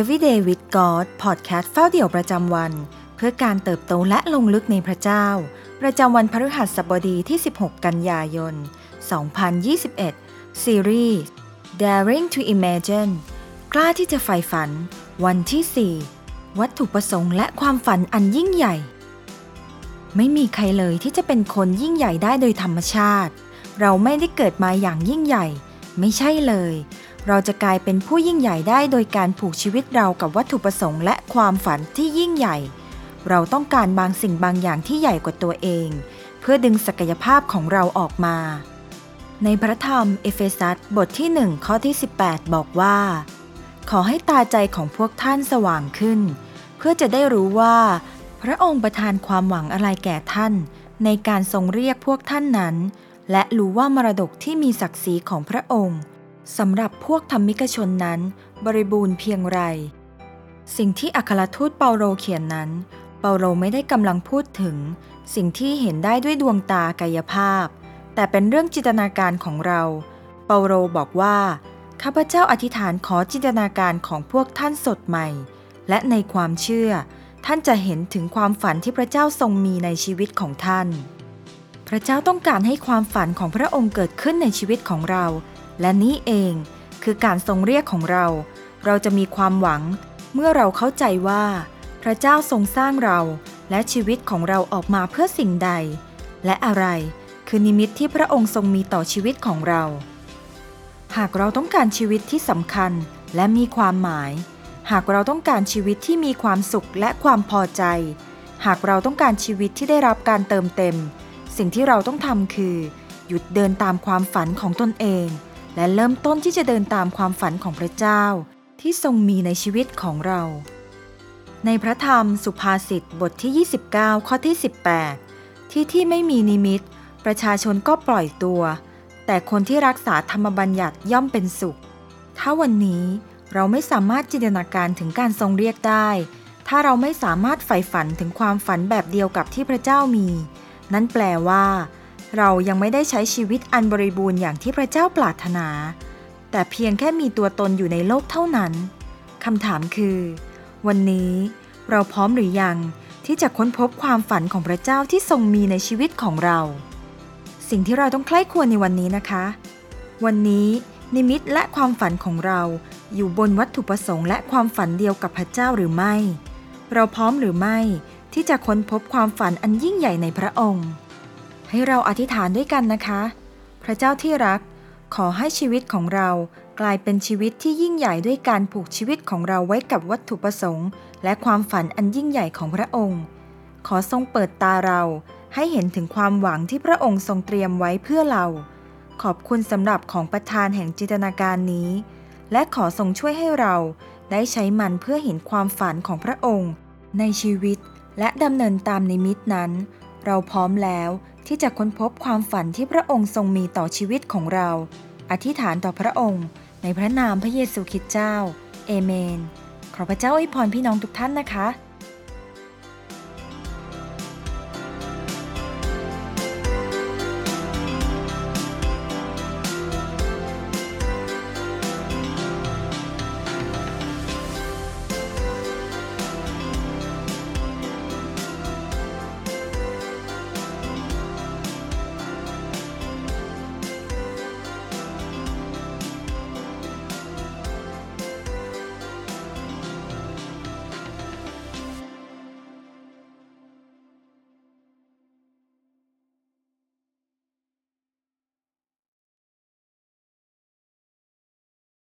Everyday with God Podcast เฝ้าเดี่ยวประจำวัน เพื่อการเติบโตและลงลึกในพระเจ้า ประจำวันพฤหัสบดีที่ 16 กันยายน 2021 ซีรีส์ Daring to Imagine กล้าที่จะใฝ่ฝัน วันที่ 4 วัตถุประสงค์และความฝันอันยิ่งใหญ่ ไม่มีใครเลยที่จะเป็นคนยิ่งใหญ่ได้โดยธรรมชาติ เราไม่ได้เกิดมาอย่างยิ่งใหญ่ ไม่ใช่เลย เราจะกลายเป็นผู้ยิ่งใหญ่ได้โดยการผูกชีวิตเรากับวัตถุประสงค์และความฝันที่ยิ่งใหญ่ เราต้องการบางสิ่งบางอย่างที่ใหญ่กว่าตัวเอง เพื่อดึงศักยภาพของเราออกมา ในพระธรรมเอเฟซัสบทที่ 1 ข้อที่ 18 บอกว่า ขอให้ตาใจของพวกท่านสว่างขึ้น เพื่อจะได้รู้ว่า พระองค์ประทานความหวังอะไรแก่ท่าน ในการทรงเรียกพวกท่านนั้น และรู้ว่ามรดกที่มีศักดิ์ศรีของพระองค์ สำหรับพวกธรรมิกชนนั้น บริบูรณ์เพียงไร สิ่งที่อัครทูตเปาโลเขียนนั้น เปาโลไม่ได้กำลังพูดถึง สิ่งที่เห็นได้ด้วยดวงตากายภาพ แต่เป็นเรื่องจินตนาการของเรา เปาโลบอกว่า ข้าพเจ้าอธิษฐานขอจินตนาการของพวกท่านสดใหม่ และในความเชื่อ ท่านจะเห็นถึงความฝันที่พระเจ้าทรงมีในชีวิตของท่าน พระเจ้าต้องการให้ความฝันของพระองค์เกิดขึ้นในชีวิตของเรา และนี่เองคือการทรงเรียกของเรา เราจะมีความหวัง เมื่อเราเข้าใจว่า พระเจ้าทรงสร้างเราและชีวิตของเราออกมาเพื่อสิ่งใด และอะไรคือนิมิตที่พระองค์ทรงมีต่อชีวิตของเรา หากเราต้องการชีวิตที่สำคัญและมีความหมาย หากเราต้องการชีวิตที่มีความสุขและความพอใจ หากเราต้องการชีวิตที่ได้รับการเติมเต็ม สิ่งที่เราต้องทำคือ หยุดเดินตามความฝันของตนเอง และเริ่มต้นที่จะเดินตามความฝันของพระเจ้า ที่ทรงมีในชีวิตของเรา ในพระธรรมสุภาษิตบทที่ 29 ข้อที่ 18 ที่ที่ไม่มีนิมิต ประชาชนก็ปล่อยตัว แต่คนที่รักษาธรรมบัญญัติย่อมเป็นสุข ถ้าวันนี้เราไม่สามารถจินตนาการถึงการทรงเรียกได้ ถ้าเราไม่สามารถใฝ่ฝันถึงความฝันแบบเดียวกับที่พระเจ้ามี นั่นแปลว่า เรายังไม่ได้ใช้ชีวิตอันบริบูรณ์อย่างที่พระเจ้าปรารถนา แต่เพียงแค่มีตัวตนอยู่ในโลกเท่านั้นคำถามคือ วันนี้เราพร้อมหรือยังที่จะค้นพบความฝันของพระเจ้าที่ทรงมีในชีวิตของเรา สิ่งที่เราต้องใคร่ควรในวันนี้นะคะ วันนี้นิมิตและความฝันของเราอยู่บนวัตถุประสงค์และความฝันเดียวกับพระเจ้าหรือไม่ เราพร้อมหรือไม่ที่จะค้นพบความฝันอันยิ่งใหญ่ในพระองค์ ให้เราอธิษฐานด้วยกันนะคะ พระเจ้าที่รัก ขอให้ชีวิตของเรากลายเป็นชีวิตที่ยิ่งใหญ่ด้วยการผูกชีวิตของเราไว้กับวัตถุประสงค์ และความฝันอันยิ่งใหญ่ของพระองค์ ขอทรงเปิดตาเราให้เห็นถึงความหวังที่พระองค์ทรงเตรียมไว้เพื่อเรา ขอบคุณสำหรับของประทานแห่งจินตนาการนี้ และขอทรงช่วยให้เราได้ใช้มันเพื่อเห็นความฝันของพระองค์ ในชีวิตและดำเนินตามนิมิตนั้น เราพร้อมแล้ว ที่จะค้นพบความฝันที่พระองค์ทรงมีต่อชีวิตของเรา อธิษฐานต่อพระองค์ ในพระนามพระเยซูคริสต์เจ้า เอเมน ขอพระเจ้าอวยพรพี่น้องทุกท่านนะคะ